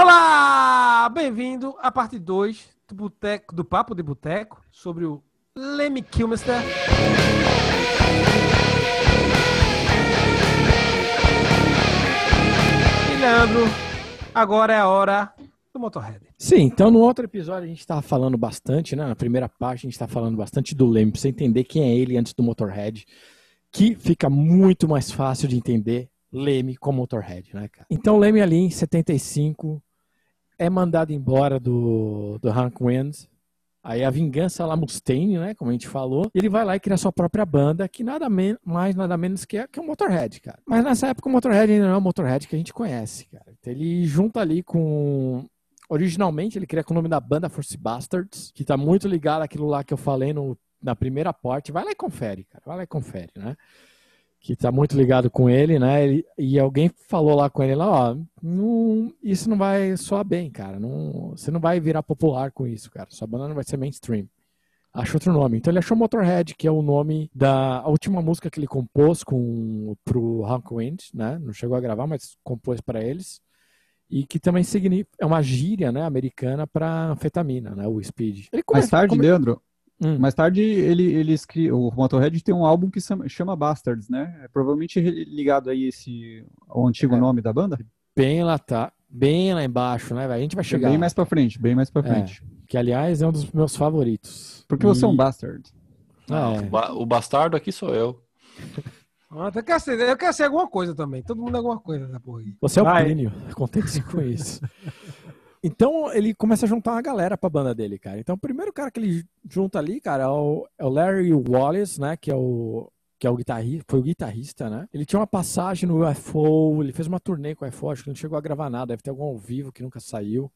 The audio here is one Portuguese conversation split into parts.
Olá! Bem-vindo à parte 2 do, boteco, do Papo de Boteco sobre o Lemmy Kilmister. E Leandro, agora é a hora do Motorhead. Sim, então no outro episódio a gente estava falando bastante, né? Na primeira parte a gente estava falando bastante do Lemmy, pra você entender quem é ele antes do Motorhead, que fica muito mais fácil de entender Leme com Motorhead, né, cara? Então Leme ali em 75 é mandado embora do, do Hank Winds. Aí a vingança lá Mustaine, né, como a gente falou, ele vai lá e cria sua própria banda, que nada mais, nada menos que é, que é o Motorhead, cara. Mas nessa época o Motorhead ainda não é o Motorhead que a gente conhece, cara. Então ele junta ali com Originalmente ele cria com o nome da banda Force Bastards, que tá muito ligado àquilo lá que eu falei no, na primeira parte. Vai lá e confere, cara. Vai lá e confere, né? Que está muito ligado com ele, né? Ele, e alguém falou lá com ele lá, ó, não, isso não vai soar bem, cara. Não, você não vai virar popular com isso, cara. Sua banda não vai ser mainstream. Acha outro nome. Então ele achou Motorhead, que é o nome da última música que ele compôs com pro Hank Wind, né? Não chegou a gravar, mas compôs para eles. E que também significa, é uma gíria, né, americana para anfetamina, né, o speed. Ele Mais tarde, come... Leandro, Hum. Mais tarde, ele, ele escreve, o Motorhead tem um álbum que chama Bastards, né? É provavelmente ligado aí esse ao antigo é. nome da banda. Bem lá tá, bem lá embaixo, né? A gente vai chegar. Bem mais para frente, bem mais para é. frente. É. Que aliás é um dos meus favoritos. Porque e... você é um bastard. Não, é. o bastardo aqui sou eu. Eu quero, ser, eu quero ser alguma coisa também. Todo mundo é alguma coisa nessa porra. Você é o Plínio. Contente-se com isso. Então ele começa a juntar uma galera pra banda dele, cara. Então o primeiro cara que ele junta ali, cara, é o, é o Larry Wallace, né? Que é o que é o guitarrista, foi o guitarrista, né? Ele tinha uma passagem no UFO, ele fez uma turnê com o UFO, acho que não chegou a gravar nada, deve ter algum ao vivo que nunca saiu.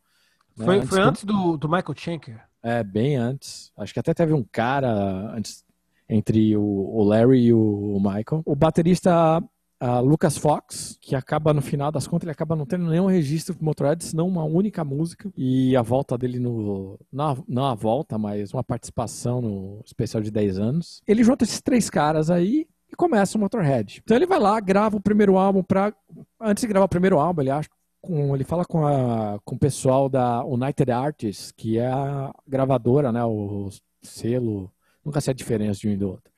Né? Foi, antes, foi antes do, do Michael Schenker? É, bem antes. Acho que até teve um cara antes entre o, o Larry e o Michael. O baterista Uh, Lucas Fox, que acaba no final das contas, ele acaba não tendo nenhum registro pro Motorhead, senão uma única música. E a volta dele no. Não, não a volta, mas uma participação no especial de 10 anos. Ele junta esses três caras aí e começa o Motorhead. Então ele vai lá, grava o primeiro álbum pra. Antes de gravar o primeiro álbum, ele acha. Com, ele fala com, a, com o pessoal da United Artists, que é a gravadora, né? O selo. Nunca sei a diferença de um e do outro.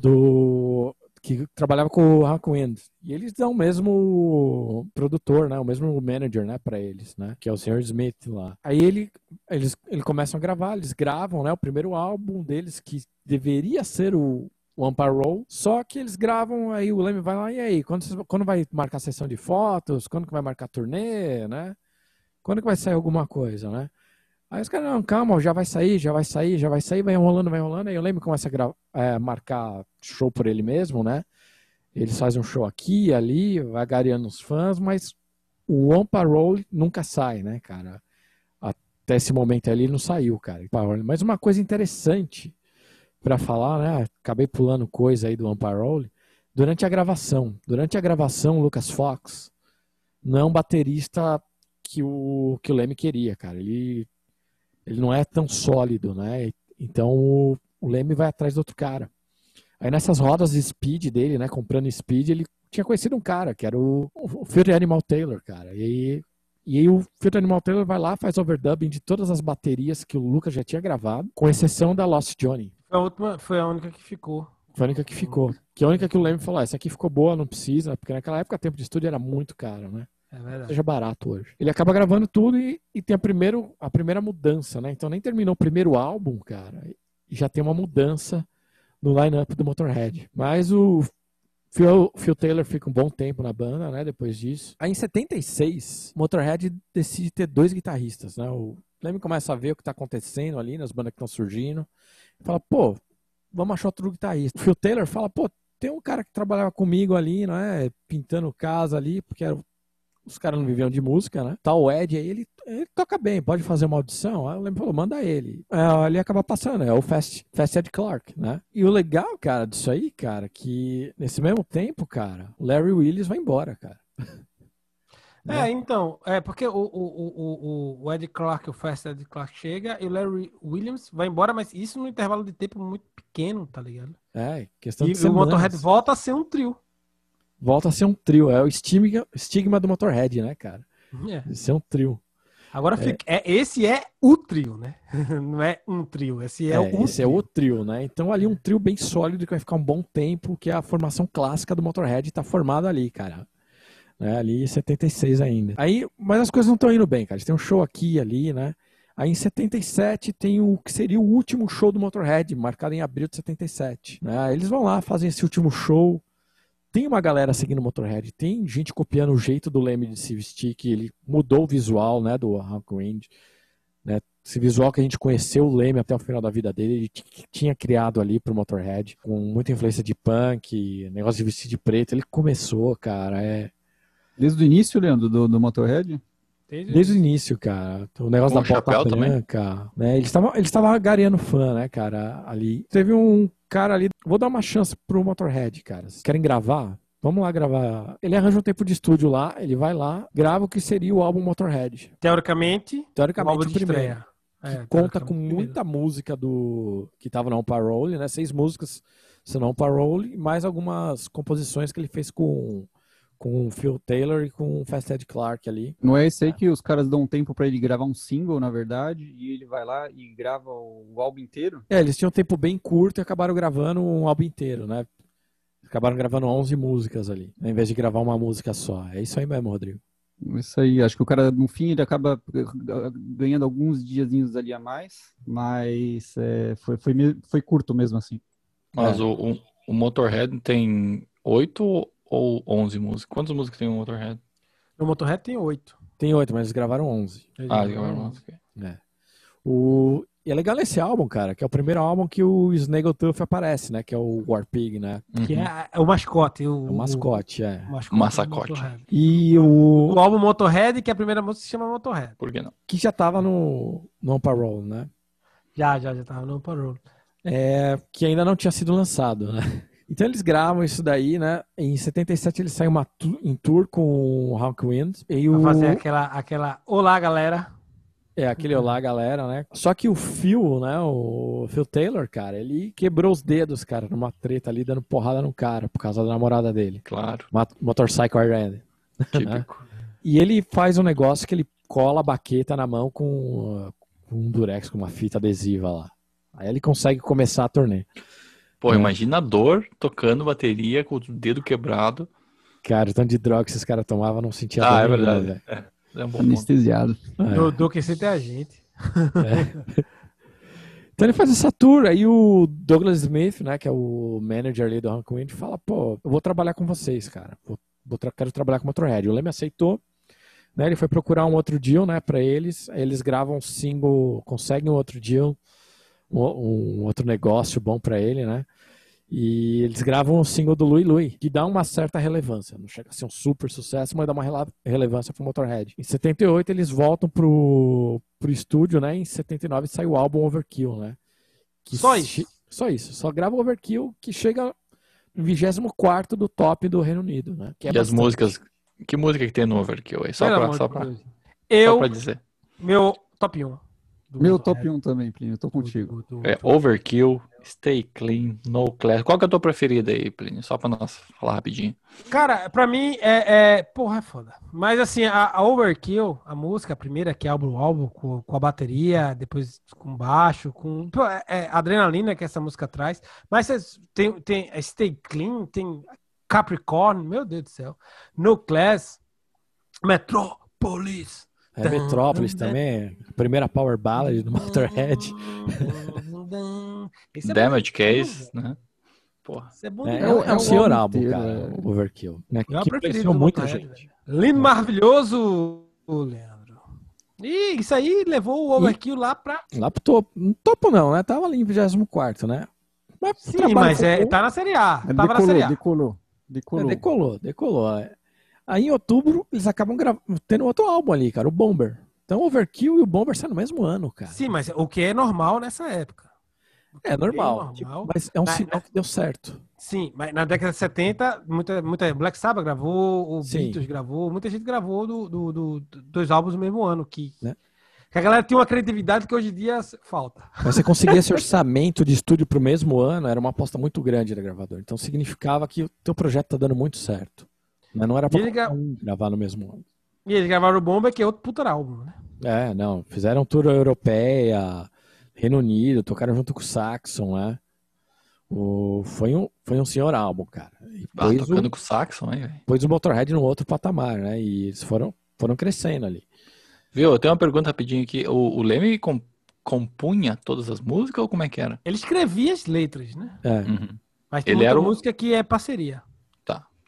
Do, que trabalhava com o Hackwind. E eles dão o mesmo produtor, né? O mesmo manager, né? Para eles, né? Que é o Sr. Smith lá. Aí ele, eles, eles começam a gravar, eles gravam, né? O primeiro álbum deles que deveria ser o One Roll, só que eles gravam, aí o Leme vai lá, e aí, quando, quando vai marcar a sessão de fotos, quando que vai marcar a turnê, né? Quando que vai sair alguma coisa, né? Aí os caras, não, calma, já vai sair, já vai sair, já vai sair, vai enrolando, vai enrolando. Aí lembro que começa a é, marcar show por ele mesmo, né? Eles fazem um show aqui, ali, vai gareando os fãs, mas o One Parole nunca sai, né, cara? Até esse momento ali não saiu, cara. Mas uma coisa interessante para falar, né? Acabei pulando coisa aí do One Parole. Durante a gravação, durante a gravação, o Lucas Fox não é um baterista que o que o Leme queria, cara. Ele ele não é tão sólido, né? Então o, o Leme vai atrás do outro cara. Aí nessas rodas de speed dele, né, comprando speed, ele tinha conhecido um cara, que era o, o Animal Taylor, cara. E aí, e aí o Filter Animal Taylor vai lá, faz overdubbing de todas as baterias que o Lucas já tinha gravado, com exceção da Lost Johnny. Foi a, última, foi a única que ficou. Foi a única que ficou. Que a única que o Leme falou, ah, essa aqui ficou boa, não precisa, porque naquela época o tempo de estúdio era muito caro, né? É seja barato hoje. Ele acaba gravando tudo e, e tem a, primeiro, a primeira mudança, né? Então nem terminou o primeiro álbum, cara, e já tem uma mudança no line-up do Motorhead. Mas o Phil, Phil, Taylor fica um bom tempo na banda, né? Depois disso. Aí em 76, Motorhead decide ter dois guitarristas, né? O Leme começa a ver o que está acontecendo ali nas bandas que estão surgindo. Fala, pô, vamos achar outro guitarrista. O Phil Taylor fala, pô, tem um cara que trabalhava comigo ali, não é? Pintando casa ali, porque era os caras não viviam de música, né? Tá o Ed aí, ele, ele toca bem, pode fazer uma audição? Aí eu lembro, falou, manda ele. É, ele acaba passando, é o Fast, Fast Ed Clark, né? E o legal, cara, disso aí, cara, que nesse mesmo tempo, cara, o Larry Willis vai embora, cara. É, né? então, é porque o, o, o, o Ed Clark, o Fast Ed Clark chega e o Larry Williams vai embora, mas isso num intervalo de tempo muito pequeno, tá ligado? É, questão e de E o Motorhead volta a ser um trio volta a ser um trio. É o estigma, estigma do Motorhead, né, cara? É. Esse é um trio. Agora é. Fica, é, esse é o trio, né? Não é um trio, esse é, é o Esse trio. é o trio, né? Então ali um trio bem sólido que vai ficar um bom tempo, que é a formação clássica do Motorhead tá formada ali, cara. É, ali em 76 ainda. Aí, mas as coisas não estão indo bem, cara. Tem um show aqui e ali, né? Aí em 77 tem o que seria o último show do Motorhead, marcado em abril de 77. Né? Eles vão lá, fazem esse último show. Tem uma galera seguindo o Motorhead, tem gente copiando o jeito do Leme de se vestir, que ele mudou o visual né, do Hank Green. Né? Esse visual que a gente conheceu o Leme até o final da vida dele, ele tinha criado ali pro Motorhead, com muita influência de punk, negócio de vestir de preto. Ele começou, cara, é... Desde o início, Leandro, do, do Motorhead? Desde, Desde o início, cara. O negócio Com da bota branca. Né? Eles estavam eles gareando fã, né, cara, ali. Teve um cara ali. Vou dar uma chance pro Motorhead, cara. Vocês querem gravar? Vamos lá gravar. Ele arranja um tempo de estúdio lá, ele vai lá, grava o que seria o álbum Motorhead. Teoricamente, teoricamente o, álbum primeiro. É, conta com muita música do que tava no Parole, né? Seis músicas, se não Parole, mais algumas composições que ele fez com com o Phil Taylor e com o Fast Ed Clark ali. Não é esse aí que os caras dão um tempo para ele gravar um single, na verdade, e ele vai lá e grava o, o álbum inteiro? É, eles tinham um tempo bem curto e acabaram gravando um álbum inteiro, né? Acabaram gravando 11 músicas ali, ao invés de gravar uma música só. É isso aí mesmo, Rodrigo. Isso aí, acho que o cara, no fim, ele acaba ganhando alguns diazinhos ali a mais, mas é, foi, foi, foi curto mesmo assim. Mas é. o, o Motorhead tem oito ou 11 músicas? Quantas músicas tem o Motorhead? No Motorhead tem 8. Tem 8, mas eles gravaram 11. Eles ah, eles gravaram 11. É. O... E é legal esse álbum, cara, que é o primeiro álbum que o Snaggletooth aparece, né? Que é o War Pig, né? Uhum. Que é, é, o mascote. O, é o mascote, é. O mascote. Massacote. E o... o álbum Motorhead, que é a primeira música se chama Motorhead. Por que não? Que já tava no, no Parole, né? Já, já, já tava no Parole. É, que ainda não tinha sido lançado, né? Então eles gravam isso daí, né? Em 77 eles saem uma tu em tour com o Hawkwind. E o... Pra fazer aquela, aquela Olá, galera. É, aquele Olá, galera, né? Só que o Phil, né? O Phil Taylor, cara, ele quebrou os dedos, cara, numa treta ali, dando porrada no cara, por causa da namorada dele. Claro. Motorcycle Iron. Típico. e ele faz um negócio que ele cola a baqueta na mão com, com um durex, com uma fita adesiva lá. Aí ele consegue começar a turnê. Pô, é. imagina a dor tocando bateria com o dedo quebrado. Cara, o tanto de droga que esses caras tomavam não sentia Ah, é verdade. É, é um Anestesiado. É. Do, do que sente a gente. É. Então ele faz essa tour, aí o Douglas Smith, né, que é o manager ali do Hank Wind, fala, pô, eu vou trabalhar com vocês, cara. Vou, vou quero trabalhar com o Motorhead. O Leme aceitou, né, ele foi procurar um outro deal, né, pra eles. Aí eles gravam um single, conseguem um outro deal um, outro negócio bom para ele, né? E eles gravam o single do Louis Louis, que dá uma certa relevância. Não chega a ser um super sucesso, mas dá uma rele relevância pro Motorhead. Em 78 eles voltam pro, pro estúdio, né? Em 79 sai o álbum Overkill, né? Que só isso? Só isso. Só grava o Overkill, que chega no 24 do top do Reino Unido, né? Que é e bastante. as músicas... Que música que tem no Overkill aí? Só pra, só pra, Eu, só pra dizer. Meu top 1. Meu top 1 também, Plínio, tô contigo. Do, do, do, é Overkill, Stay Clean, No Class. Qual que é a tua preferida aí, Plínio? Só pra nós falar rapidinho. Cara, pra mim é. é... Porra, é foda. Mas assim, a, a, Overkill, a música, a primeira que abre o álbum com, com a bateria, depois com baixo, com. É, é adrenalina que essa música traz. Mas tem, tem Stay Clean, tem Capricorn, meu Deus do céu. No Class, Metropolis. É Metrópolis também, primeira power ballad do Motorhead. é Damage Case, né? Porra. É, bom é, é, é, um senhor álbum, cara, é. Overkill. Né? É que preferiu muita gente. Lindo, maravilhoso, Leandro. E isso aí levou o Overkill e lá pra... Lá pro topo. No topo não, né? Tava ali em 24 né? Mas Sim, mas é, tá na Série A. É, Tava decolou, na Série A. Decolou, decolou. É, decolou, decolou. Aí em outubro eles acabam tendo outro álbum ali, cara, o Bomber. Então o Overkill e o Bomber saem no mesmo ano, cara. Sim, mas o que é normal nessa época. É normal, é normal. mas é um sinal que deu certo. Sim, mas na década de 70, muita, muita Black Sabbath gravou, o Sim. Beatles gravou, muita gente gravou do, do, do, dois álbuns no mesmo ano, que, né? que a galera tinha uma criatividade que hoje em dia falta. Mas você conseguia esse orçamento de estúdio para o mesmo ano, era uma aposta muito grande da gravadora. Então significava que o teu projeto tá dando muito certo. Mas não era pra Diga... um gravar no mesmo ano. E eles gravaram o Bomber, que é outro puta álbum, né? É, não. Fizeram tour europeia, Reino Unido, tocaram junto com o Saxon, né? O, foi, um, foi um senhor álbum, cara. E ah, tocando o, com o Saxon, hein, velho? Pôs o Motorhead no outro patamar, né? E eles foram, foram crescendo ali. Viu, eu tenho uma pergunta rapidinho aqui. O, o Leme compunha todas as músicas ou como é que era? Ele escrevia as letras, né? É. Uhum. Mas tem Ele era música que é parceria.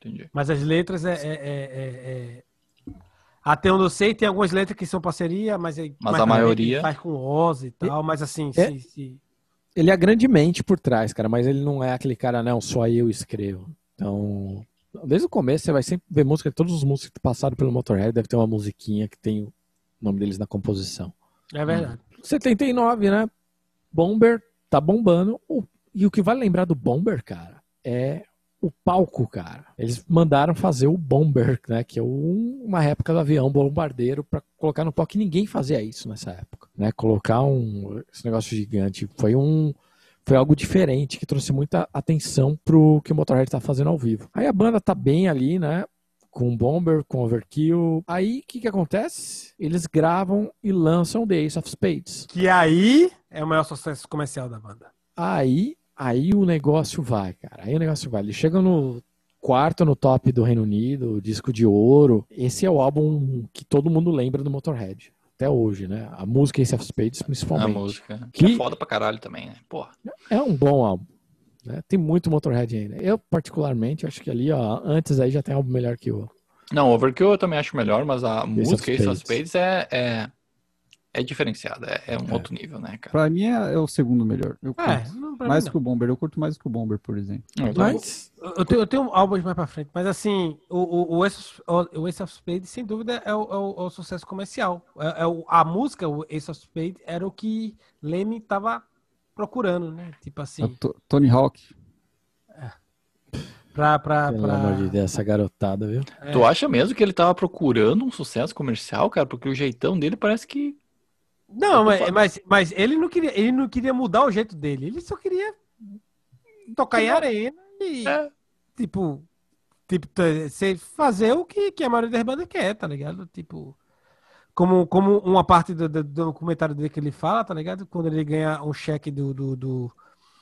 Entendi. Mas as letras é, é, é, é... Até onde eu sei, tem algumas letras que são parceria, mas, mas, mas a maioria faz com Oz e tal, mas assim, é... se, se... ele é grandemente por trás, cara, mas ele não é aquele cara, não, só eu escrevo. Então, desde o começo você vai sempre ver música, todos os músicos que passaram pelo Motorhead deve ter uma musiquinha que tem o nome deles na composição. É verdade. 79, né? Bomber tá bombando. E o que vale lembrar do Bomber, cara, é o palco, cara. Eles mandaram fazer o Bomber, né? Que é uma réplica do avião bombardeiro para colocar no palco. E ninguém fazia isso nessa época, né? Colocar um esse negócio gigante foi um foi algo diferente que trouxe muita atenção pro que o Motorhead tá fazendo ao vivo. Aí a banda tá bem ali, né? com Bomber, com Overkill. Aí o que, que acontece? Eles gravam e lançam The Ace of Spades. Que aí é o maior sucesso comercial da banda. Aí, aí o negócio vai, cara. Aí o negócio vai. Eles chegam no quarto no top do Reino Unido, disco de ouro. Esse é o álbum que todo mundo lembra do Motorhead. Até hoje, né? A música Ace of Spades, principalmente. A música. Que, que é foda pra caralho também, né? Porra. É um bom álbum. Né? Tem muito Motorhead ainda. Eu, particularmente, acho que ali, ó, antes aí já tem algo melhor que o. Não, Overkill eu também acho melhor, mas a Ace música Ace of Spades é, é, é diferenciada, é, é um é. outro nível, né, cara? Pra mim é, é o segundo melhor. Eu é, curto mais que o Bomber, eu curto mais que o Bomber, por exemplo. Não, mas eu tenho, eu tenho álbuns mais pra frente, mas assim, o, o, o, Ace, of, o Ace of Spades, sem dúvida, é o, é o, é o sucesso comercial. É, é o, a música, o Ace of Spades, era o que Leme tava procurando, né? Tipo assim. Tony Hawk. É. Pra, pra, Pelo pra... amor de Deus, essa garotada, viu? É. Tu acha mesmo que ele tava procurando um sucesso comercial, cara? Porque o jeitão dele parece que. Não, mas, mas, mas, ele, não queria, ele não queria mudar o jeito dele. Ele só queria tocar em arena e, é. tipo, tipo, fazer o que, que a maioria das bandas quer, tá ligado? Tipo, como, como uma parte do, do, do, documentário dele que ele fala, tá ligado? Quando ele ganha um cheque do. Do, do,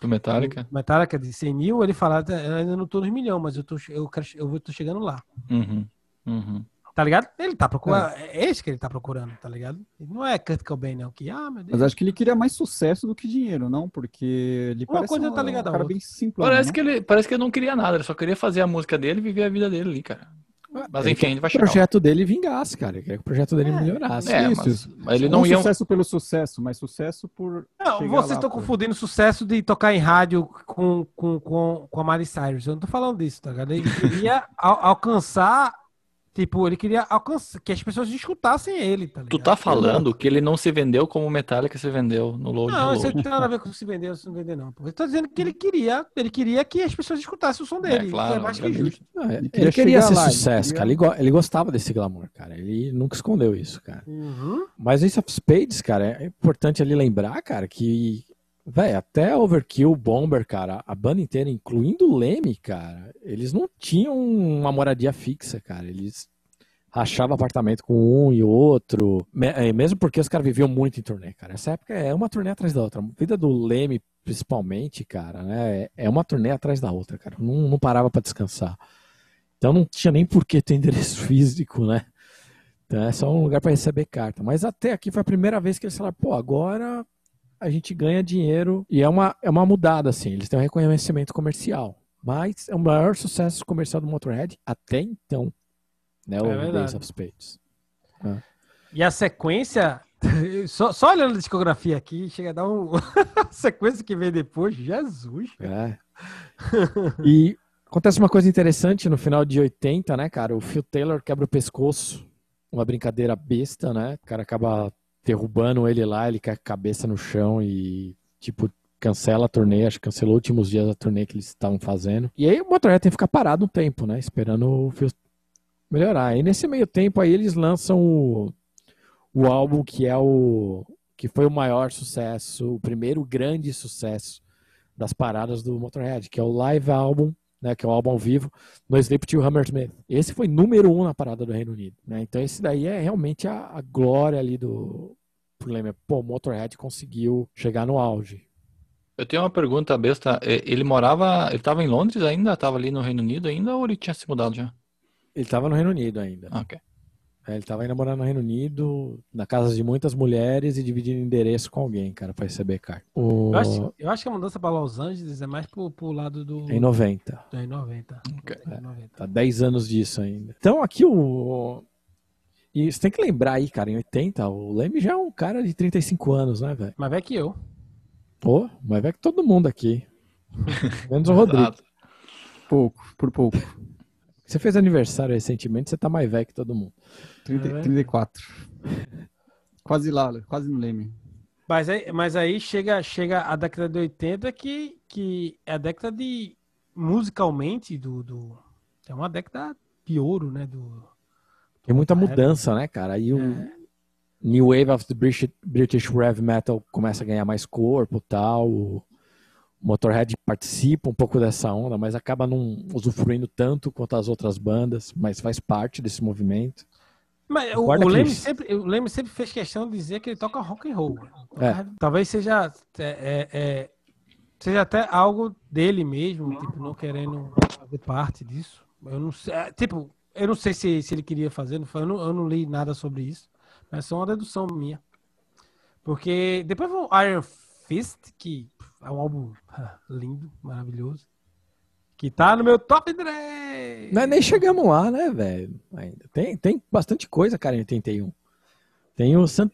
do Metallica? Do Metallica de 100 mil, ele fala: eu ainda não tô nos milhões, mas eu tô, eu, quero, eu tô chegando lá. Uhum, uhum. Tá ligado? Ele tá procurando. É. é esse que ele tá procurando, tá ligado? Ele não é Kurt Cobain, não. Que, ah, meu Deus. Mas acho que ele queria mais sucesso do que dinheiro, não? Porque ele uma parece coisa um, tá ligado um cara bem simples. Parece, né? que ele, parece que ele não queria nada, ele só queria fazer a música dele e viver a vida dele ali, cara. Mas enfim, ele vai chegar. O projeto dele vingasse, cara. Ele queria que o projeto dele é, melhorasse. É, isso. Mas, mas ele não, não ia. sucesso pelo sucesso, mas sucesso por. Não, vocês estão confundindo sucesso de tocar em rádio com, com, com, com a Miley Cyrus. Eu não tô falando disso, tá ligado? Ele queria al alcançar Tipo, ele queria alcançar, que as pessoas escutassem ele, tá ligado? Tu tá falando que ele não se vendeu como o Metallica se vendeu no load. Não, isso não tem nada a ver com se vender ou se não vender, não. Eu tô dizendo que ele queria, ele queria que as pessoas escutassem o som dele. É, claro, é mais que justo. Ele, ele, ele queria ser lá, sucesso, cara. Ele, ele, gostava desse glamour, cara. Ele nunca escondeu isso, cara. Uhum. Mas Ace of Spades, cara, é importante ali lembrar, cara, que Véi, até Overkill, Bomber, cara, a banda inteira, incluindo o Leme, cara, eles não tinham uma moradia fixa, cara. Eles rachavam apartamento com um e outro. É, mesmo porque os caras viviam muito em turnê, cara. Essa época é uma turnê atrás da outra. A vida do Leme, principalmente, cara, né? É uma turnê atrás da outra, cara. Não, não parava para descansar. Então não tinha nem por que ter endereço físico, né? Então é só um lugar para receber carta. Mas até aqui foi a primeira vez que eles falaram, pô, agora a gente ganha dinheiro e é uma, é uma mudada, assim. Eles têm um reconhecimento comercial. Mas é o maior sucesso comercial do Motorhead até então. Né? É o Days of Spades. É. E a sequência, só, só, olhando a discografia aqui, chega a dar um. a sequência que vem depois, Jesus. É. e acontece uma coisa interessante no final de 80, né, cara? O Phil Taylor quebra o pescoço, uma brincadeira besta, né? O cara acaba derrubando ele lá, ele cai a cabeça no chão e, tipo, cancela a turnê, acho que cancelou os últimos dias da turnê que eles estavam fazendo. E aí o Motorhead tem que ficar parado um tempo, né? Esperando o Phil melhorar. E nesse meio tempo aí eles lançam o, o álbum que é o que foi o maior sucesso, o primeiro grande sucesso das paradas do Motorhead, que é o live álbum né, que é o álbum ao vivo, No Sleep to Hammersmith. Esse foi número um na parada do Reino Unido. Né? Então esse daí é realmente a, a glória ali do problema. Pô, o Motorhead conseguiu chegar no auge. Eu tenho uma pergunta besta. Ele morava, ele estava em Londres ainda? Estava ali no Reino Unido ainda ou ele tinha se mudado já? Ele estava no Reino Unido ainda. Ah, ok. É, ele estava ainda morando no Reino Unido, na casa de muitas mulheres e dividindo endereço com alguém, cara, para receber carta. O... Eu, acho, eu, acho, que a mudança para Los Angeles é mais pro, pro lado do. Em 90. É, em 90. Okay. É, 90. Tá 10 anos disso ainda. Então aqui o. E você tem que lembrar aí, cara, em 80, o Leme já é um cara de 35 anos, né, velho? Mais velho que eu. Pô, mais velho que todo mundo aqui. Menos o Rodrigo. pouco, por pouco. Você fez aniversário recentemente, você tá mais velho que todo mundo. 30, 34. quase lá, quase no Leme. Mas aí, mas aí chega, chega a década de 80 que, que é a década de musicalmente do, do é uma década de ouro, né, do Tem muita mudança, né, cara? Aí o é. New Wave of the British, British Heavy Metal começa a ganhar mais corpo, tal. O Motorhead participa um pouco dessa onda, mas acaba não usufruindo tanto quanto as outras bandas, mas faz parte desse movimento. Mas o, o, Leme sempre, o Leme sempre fez questão de dizer que ele toca rock and roll. É. Talvez seja, é, é, é, seja até algo dele mesmo, tipo, não querendo fazer parte disso. Eu não sei, é, tipo, eu não sei se, se ele queria fazer, eu não, eu não li nada sobre isso, mas é só uma dedução minha. Porque depois o Iron Fist, que é um álbum lindo, maravilhoso. Que tá no meu top 3. Nós nem chegamos lá, né, velho? Ainda. Tem, tem bastante coisa, cara, em 81. Tem o St.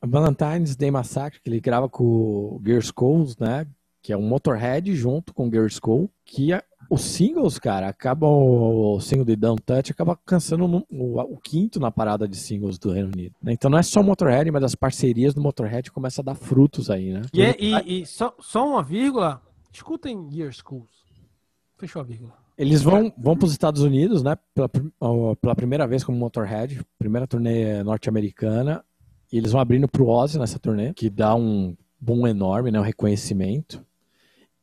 Valentine's Day Massacre, que ele grava com o Gear Skulls, né? Que é um Motorhead junto com o Gear Skull. Que é, os singles, cara, acabam. O single de Down Touch acaba alcançando no, o, o, quinto na parada de singles do Reino Unido. Né? Então não é só o Motorhead, mas as parcerias do Motorhead começam a dar frutos aí, né? E, é, e, e só, só uma vírgula. Escutem Gear Skulls. Fechou a vírgula. Eles vão, vão para os Estados Unidos, né? Pela, pela primeira vez como Motorhead, primeira turnê norte-americana. E eles vão abrindo para o Ozzy nessa turnê, que dá um boom enorme, né? Um reconhecimento.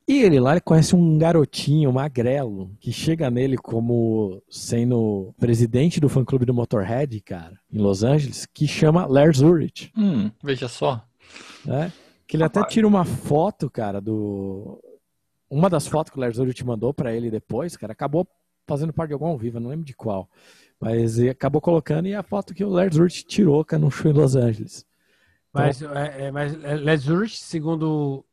E ele lá ele conhece um garotinho magrelo que chega nele como sendo presidente do fã-clube do Motorhead, cara, em Los Angeles, que chama Lars Ulrich. Hum, veja só. É, que ele até tira uma foto, cara, do uma das fotos que o Lars Ulrich mandou para ele depois, cara, acabou fazendo parte de algum ao vivo, não lembro de qual. Mas acabou colocando e a foto que o Lars Ulrich tirou, cara, no show em Los Angeles. Mas, então, é, é, mas Lars Ulrich, segundo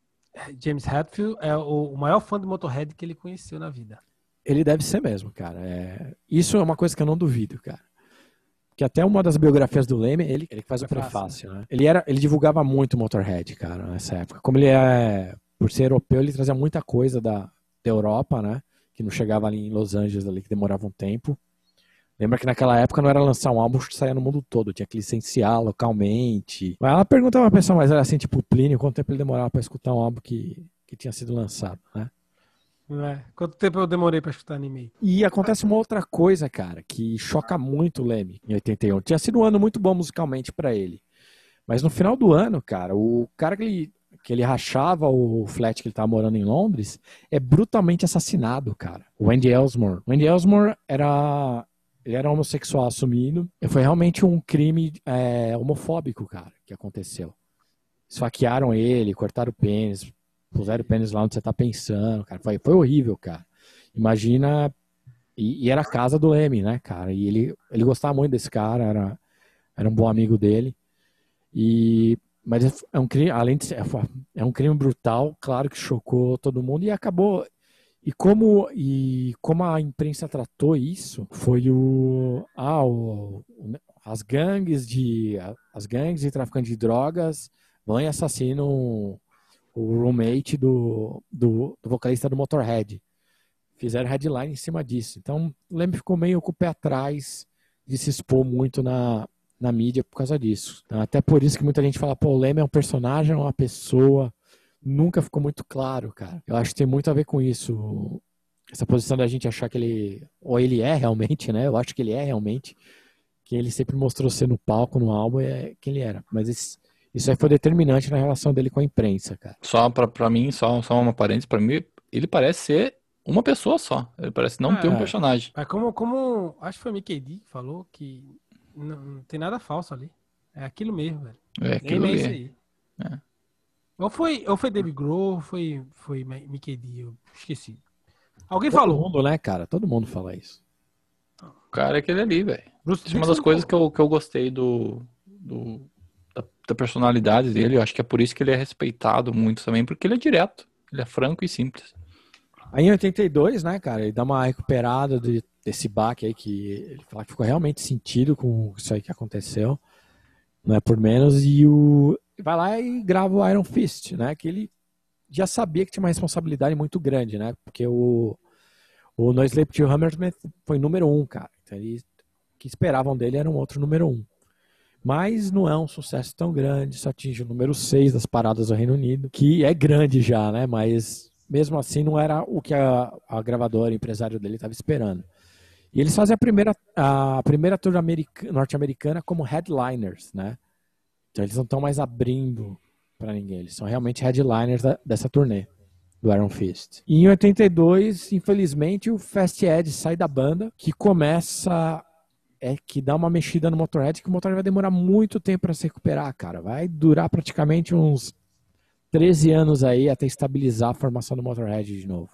James Hetfield, é o, maior fã de Motorhead que ele conheceu na vida. Ele deve ser mesmo, cara. É... Isso é uma coisa que eu não duvido, cara. Que até uma das biografias do Leme, ele, ele faz o prefácio, né? Ele, era, ele divulgava muito Motorhead, cara, nessa época. Como ele é por ser europeu, ele trazia muita coisa da, da Europa, né? Que não chegava ali em Los Angeles, ali, que demorava um tempo. Lembra que naquela época não era lançar um álbum que saía no mundo todo, tinha que licenciar localmente. Mas ela perguntava uma pessoa mais era assim, tipo, Plínio, quanto tempo ele demorava para escutar um álbum que, que tinha sido lançado, né? É. Quanto tempo eu demorei para escutar anime? E acontece uma outra coisa, cara, que choca muito o Leme em 81. Tinha sido um ano muito bom musicalmente para ele. Mas no final do ano, cara, o cara que ele que ele rachava o flat que ele estava morando em Londres, é brutalmente assassinado, cara. O Andy Elsmore. O Andy Elsmore era ele era homossexual assumido. E foi realmente um crime é, homofóbico, cara, que aconteceu. Esfaquearam ele, cortaram o pênis, puseram o pênis lá onde você tá pensando, cara. Foi, foi horrível, cara. Imagina. E, e, era a casa do Leme, né, cara? E ele, ele gostava muito desse cara, era, era um bom amigo dele. E mas é, é um crime, além de ser, é um crime brutal, claro que chocou todo mundo e acabou. E como, e como a imprensa tratou isso, foi o, ah, o, as gangues de as gangues de traficante de drogas vão e assassinam o roommate do, do, do, vocalista do Motorhead. Fizeram headline em cima disso. Então, o Leme ficou meio com o pé atrás de se expor muito na, na mídia por causa disso. Então, até por isso que muita gente fala, pô, o Leme é um personagem, é uma pessoa. Nunca ficou muito claro, cara. Eu acho que tem muito a ver com isso. Essa posição da gente achar que ele. Ou ele é realmente, né? Eu acho que ele é realmente. Que ele sempre mostrou ser no palco, no álbum, é quem ele era. Mas esse, isso aí foi determinante na relação dele com a imprensa, cara. Só pra, pra mim, só, só uma parênteses, pra mim, ele parece ser uma pessoa só. Ele parece não Ah, ter um é. personagem. Mas como, como. Acho que foi o Mickey D que falou que não, não tem nada falso ali. É aquilo mesmo, velho. É aquilo Nem é ali. isso aí. É. Ou foi, ou foi David Grohl, ou foi, foi Mi- Mickey D, eu esqueci. Alguém Todo falou. mundo, né, cara? Todo mundo fala isso. O cara é aquele ali, velho. É uma Dixon das coisas que eu, que eu gostei do, do da, da personalidade dele. Eu acho que é por isso que ele é respeitado muito também, porque ele é direto. Ele é franco e simples. Aí em 82, né, cara, ele dá uma recuperada de- desse baque aí que ele fala que ficou realmente sentido com isso aí que aconteceu. Não é por menos. E o. Vai lá e grava o Iron Fist, né? Que ele já sabia que tinha uma responsabilidade muito grande, né? Porque o. O No Sleep to Hammersmith foi número um, cara. Então ele, o que esperavam dele era um outro número um. Mas não é um sucesso tão grande, só atinge o número 6 das paradas do Reino Unido, que é grande já, né? Mas mesmo assim não era o que a, a gravadora, o empresário dele estava esperando. E eles fazem a primeira, a primeira tour america- norte-americana como headliners, né? Então eles não estão mais abrindo para ninguém, eles são realmente headliners da- dessa turnê do Iron Fist. E em 82, infelizmente, o Fast Ed sai da banda, que começa é que dá uma mexida no Motorhead, que o Motorhead vai demorar muito tempo para se recuperar, cara. Vai durar praticamente uns 13 anos aí até estabilizar a formação do Motorhead de novo.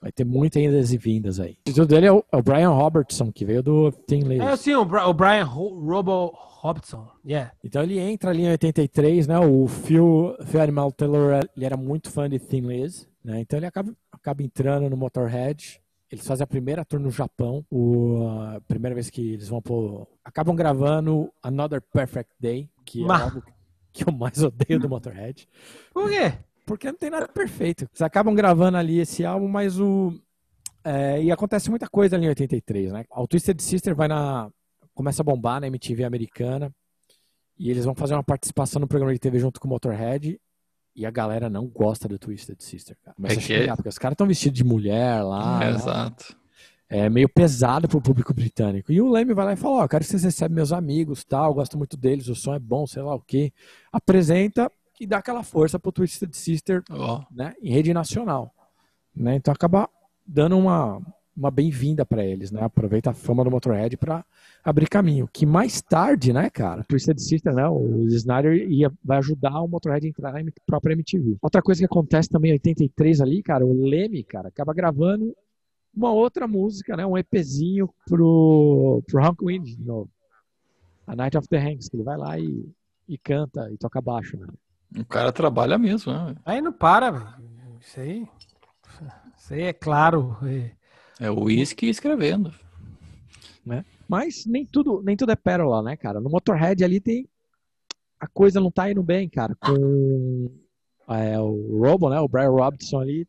Vai ter muitas idas e vindas aí. O título dele é o, é o Brian Robertson, que veio do Thin Lizzy. É, sim, o, Bra- o Brian Ro Robo Hobson. Yeah. Então ele entra ali em 83, né? O Phil, Phil Animal Taylor, ele era muito fã de Thin Lizzy, né? Então ele acaba, acaba entrando no Motorhead. Eles fazem a primeira tour no Japão, o, a primeira vez que eles vão pôr... Acabam gravando Another Perfect Day, que é algo que eu mais odeio do Motorhead. Por quê? Porque não tem nada perfeito. Eles acabam gravando ali esse álbum, mas o. é, e acontece muita coisa ali em 83, né? O Twisted Sister vai na. começa a bombar na MTV americana. E eles vão fazer uma participação no programa de TV junto com o Motorhead. E a galera não gosta do Twisted Sister, cara. Começa É a que- xingar, porque os caras estão vestidos de mulher lá. É, né? exato. é meio pesado pro público britânico. E o Leme vai lá e fala, ó, quero que vocês recebam meus amigos, tal, gosto muito deles, o som é bom, sei lá o quê. Apresenta e dá aquela força pro Twisted Sister, Ó, né, em rede nacional. Né? Então acaba dando uma, uma bem-vinda para eles, né? Aproveita a fama do Motorhead para abrir caminho. Que mais tarde, né, cara, o Twisted Sister, né, o Snyder ia, vai ajudar o Motorhead a entrar na própria MTV. Outra coisa que acontece também em 83 ali, cara, o Leme, cara, acaba gravando uma outra música, né, um EPzinho pro, pro Hank Wind de novo. A Night of the Hanks, que ele vai lá e, e canta e toca baixo, né? O cara trabalha mesmo, né? Aí não para, velho. Isso aí. Isso aí é claro. é. É o uísque escrevendo. Mas nem tudo, nem tudo é pérola, né, cara? No Motorhead ali tem. A coisa não tá indo bem, cara. Com é, o Robo, né? O Brian Robinson ali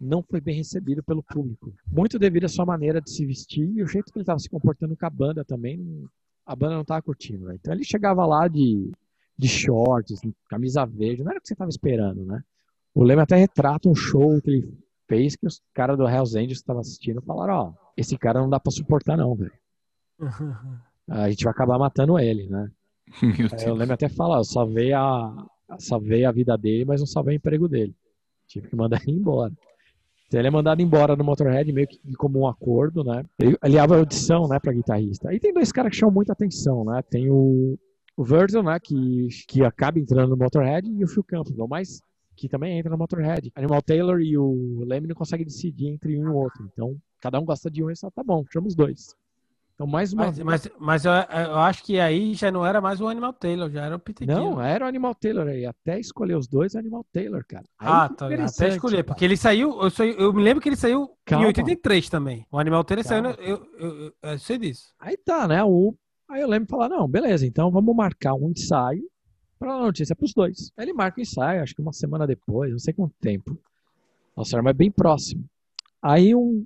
não foi bem recebido pelo público. Muito devido à sua maneira de se vestir e o jeito que ele tava se comportando com a banda também. A banda não tava curtindo, né? Então ele chegava lá de, de shorts, camisa verde, não era o que você tava esperando, né? O Leme até retrata um show que ele fez que os caras do Hells Angels que estavam assistindo falaram: Ó, esse cara não dá pra suportar, não, velho a gente vai acabar matando ele, né? Eu lembro até falar, eu salvei a, salvei a vida dele, mas não salvei o emprego dele. Tive que mandar ele embora. Então ele é mandado embora do Motorhead meio que de comum acordo, né? Ele, ele abre a audição, né, pra guitarrista. Aí tem dois caras que chamam muita atenção, né? Tem o, o Virgil, né, que, que acaba entrando no Motorhead, e o Phil Campbell, mas que também entra no Motorhead. Animal Taylor e o Leme não conseguem decidir entre um e o outro. Então, cada um gosta de um e só tá bom, chama os dois. Então, mais uma Mas, mas, mas eu, eu acho que aí já não era mais o Animal Taylor, já era o Peter Não, King. era o Animal Taylor aí. Até escolher os dois, é Animal Taylor, cara. Aí Ah, tá. Até escolher, cara. porque ele saiu. Eu, sou- eu me lembro que ele saiu Calma. em 83 também. O Animal Taylor saiu. Calma. no- Eu, eu, eu, eu sei disso. Aí tá, né? O... Aí eu lembro de falar, não, beleza, então vamos marcar um ensaio para dar notícia pros dois. Aí ele marca o ensaio, acho que uma semana depois, não sei quanto tempo. Nossa, era mais bem próximo. Aí um,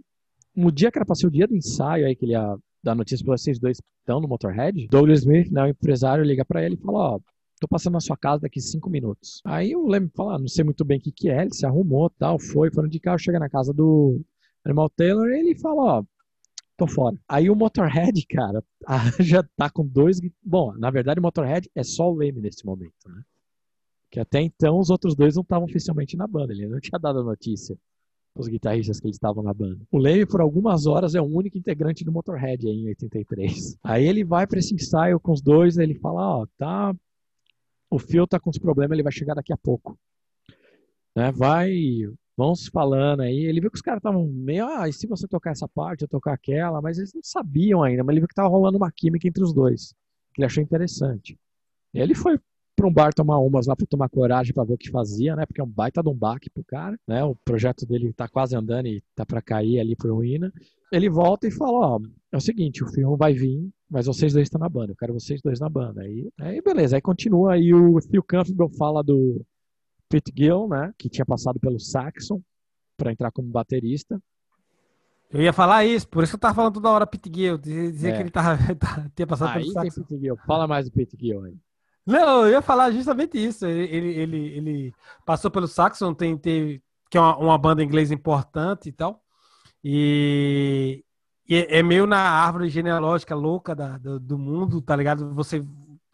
um dia que era pra ser o dia do ensaio, aí que ele ia dar notícia pra vocês dois estão no Motorhead, Douglas Smith, né, o empresário, liga pra ele e fala, ó, tô passando na sua casa daqui cinco minutos. Aí eu lembro de falar, não sei muito bem o que que é, ele se arrumou, tal, foi, foram de carro, chega na casa do Animal Taylor e ele fala, ó, tô fora. Aí o Motorhead, cara, já tá com dois. Bom, na verdade, o Motorhead é só o Leme nesse momento, né? Que até então os outros dois não estavam oficialmente na banda, ele não tinha dado a notícia os guitarristas que eles estavam na banda. O Leme, por algumas horas, é o único integrante do Motorhead aí em 83. Aí ele vai para esse ensaio com os dois, ele fala, ó, oh, tá, o Phil tá com os problemas, ele vai chegar daqui a pouco. Né? Vai, vamos falando aí. Ele viu que os caras estavam meio, ah, e se você tocar essa parte, eu tocar aquela, mas eles não sabiam ainda, mas ele viu que tava rolando uma química entre os dois, que ele achou interessante. E ele foi para um bar tomar umas lá para tomar coragem para ver o que fazia, né? Porque é um baita de um baque pro cara, né? O projeto dele tá quase andando e tá para cair ali pro ruína. Ele volta e fala, ó, é o seguinte, o filme vai vir, mas vocês dois estão na banda, eu quero vocês dois na banda. Aí, aí beleza, aí continua, aí o Phil Campbell fala do Pete Gill, né? Que tinha passado pelo Saxon para entrar como baterista. Eu ia falar isso, por isso que eu tava falando toda hora Pete Gill, dizer é. que ele tava, tinha passado aí pelo Saxon. Pete Gill. Fala mais do Pete Gill aí. Não, eu ia falar justamente isso. Ele, ele, ele, ele passou pelo Saxon, tem, tem, que é uma, uma banda inglesa importante e tal. E, e, é meio na árvore genealógica louca da, do, do, mundo, tá ligado? Você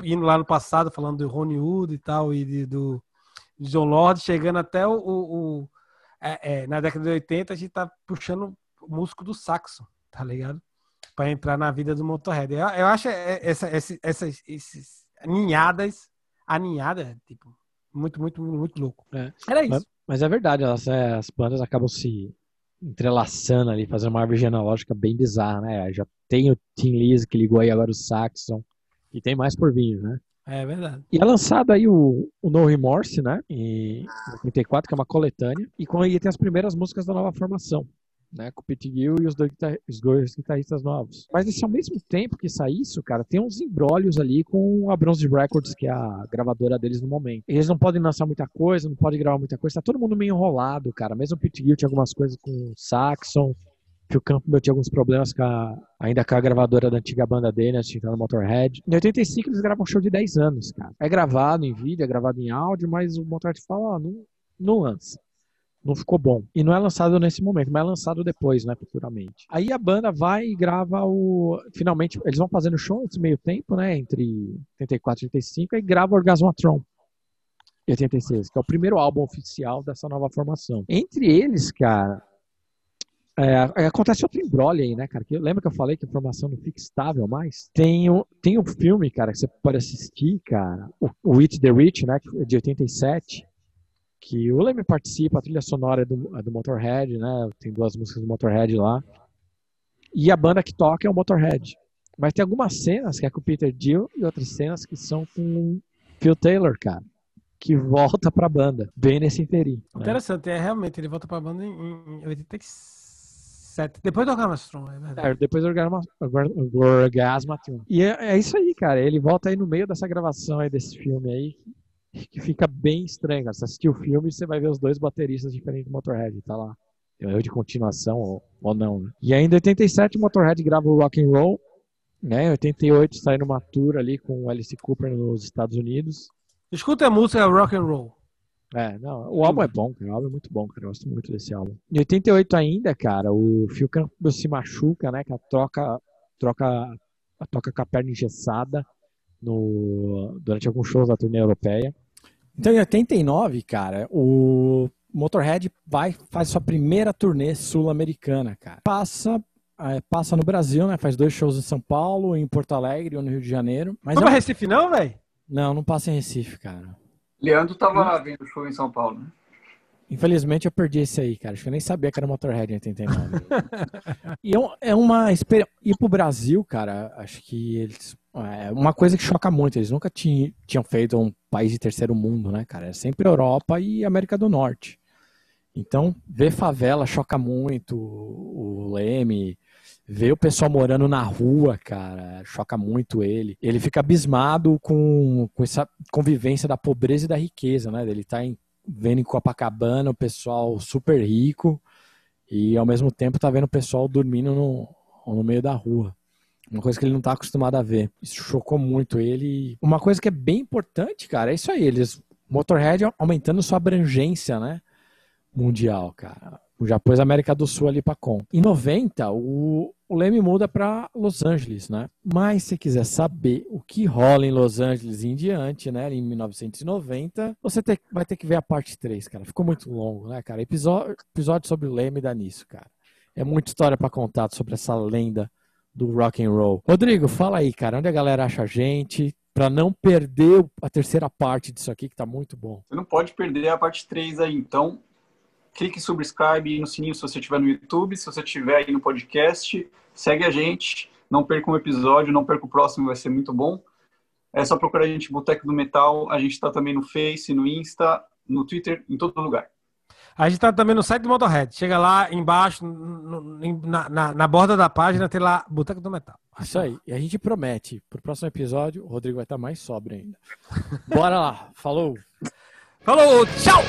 indo lá no passado, falando do Ronnie Wood e tal, e de, do John Lord, chegando até o. o, o é, é, na década de 80, a gente tá puxando o músico do Saxon, tá ligado? Para entrar na vida do Motorhead. Eu, eu acho essa, essa, essa, esses aninhadas, aninhada, tipo, muito, muito, muito louco. É. Era isso. Mas, mas, é verdade, elas, é, as bandas acabam se entrelaçando ali, fazendo uma árvore genealógica bem bizarra, né? Já tem o Tim Lise que ligou aí agora o Saxon, e tem mais por vir, né? É verdade. E é lançado aí o, o No Remorse, né? Em 84, que é uma coletânea. E com aí tem as primeiras músicas da nova formação né, com o Pete Gill e os dois, os dois guitarristas novos. Mas nesse ao mesmo tempo que sai isso, cara, tem uns embrólios ali com a Bronze Records, que é a gravadora deles no momento. Eles não podem lançar muita coisa, não podem gravar muita coisa, tá todo mundo meio enrolado, cara. Mesmo o Pete Gill tinha algumas coisas com o Saxon, que o Campbell tinha alguns problemas com a, ainda com a gravadora da antiga banda dele, né, no Motorhead. Em 85 eles gravam um show de 10 anos, cara. É gravado em vídeo, é gravado em áudio, mas o Motorhead fala, ó, não, não lança não ficou bom. E não é lançado nesse momento, mas é lançado depois, né, futuramente. Aí a banda vai e grava o. Finalmente, eles vão fazendo show nesse meio tempo, né, entre 84 e 85, e grava Orgasmatron. Em 86, que é o primeiro álbum oficial dessa nova formação. Entre eles, cara, é, acontece outro embrolho aí, né, cara? Que, lembra que eu falei que a formação não fica estável mais? Tem um, tem um filme, cara, que você pode assistir, cara, o, o It the Rich, né, de 87, que o Leme participa, a trilha sonora é do, é do Motorhead, né? Tem duas músicas do Motorhead lá. E a banda que toca é o Motorhead. Mas tem algumas cenas que é com o Peter Dill e outras cenas que são com Phil Taylor, cara. Que volta pra banda, bem nesse inteirinho. Né? Interessante, é realmente, ele volta pra banda em, em 87. Depois do Orgasmatron, é verdade. É, depois do Orgasmatron. E é, é, isso aí, cara. Ele volta aí no meio dessa gravação aí desse filme aí que fica bem estranho. Cara. Você assistir o filme e você vai ver os dois bateristas diferentes do Motorhead, tá lá. É um erro de continuação ou, ou não, né? E ainda em 87 o Motorhead grava o Rock and Roll, né? Em 88 sai numa tour ali com o Alice Cooper nos Estados Unidos. Escuta a música Rock and Roll. É, não, o álbum é bom, cara. O álbum é muito bom, cara. Eu gosto muito desse álbum. Em 88 ainda, cara, o Phil Campbell se machuca, né? Que troca, troca, toca com a perna engessada no, durante alguns shows da turnê europeia. Então, em 89, cara, o Motorhead vai faz sua primeira turnê sul-americana, cara. Passa é, passa no Brasil, né? Faz dois shows em São Paulo, em Porto Alegre ou no Rio de Janeiro. Mas não é... Recife não, velho? Não, não passa em Recife, cara. Leandro tava hum? vendo show em São Paulo, né? Infelizmente eu perdi esse aí, cara. Acho que eu nem sabia que era Motorhead em 89. e é, é uma experiência. Ir pro Brasil, cara, acho que eles é uma coisa que choca muito, eles nunca tinham, tinham feito um país de terceiro mundo, né, cara? É sempre Europa e América do Norte. Então, ver favela choca muito, o Leme, ver o pessoal morando na rua, cara, choca muito ele. Ele fica abismado com, com essa convivência da pobreza e da riqueza, né? Ele tá em, vendo em Copacabana o pessoal super rico e ao mesmo tempo tá vendo o pessoal dormindo no, no meio da rua. Uma coisa que ele não está acostumado a ver. Isso chocou muito ele. Uma coisa que é bem importante, cara, é isso aí. Eles. Motorhead aumentando sua abrangência, né? Mundial, cara. Pôs a América do Sul ali pra conta. Em 90, o, o Leme muda para Los Angeles, né? Mas se quiser saber o que rola em Los Angeles em diante, né, em 1990, você vai ter que ver a parte 3, cara. Ficou muito longo, né, cara? Episódio, episódio sobre o Leme dá nisso, cara. É muita história para contar sobre essa lenda do rock and roll. Rodrigo, fala aí, cara, onde a galera acha a gente? Para não perder a terceira parte disso aqui, que tá muito bom. Você não pode perder a parte 3 aí, então clique em subscribe no sininho se você estiver no YouTube, se você estiver aí no podcast, segue a gente, não perca um episódio, não perca o próximo, vai ser muito bom. É só procurar a gente Boteco do Metal, a gente está também no Face, no Insta, no Twitter, em todo lugar. A gente está também no site do Motorhead. Chega lá embaixo, no, na, na, na, borda da página, tem lá Boteco do Metal. Isso aí. E a gente promete, pro próximo episódio, o Rodrigo vai estar mais sóbrio ainda. Bora lá. Falou. Falou. Tchau.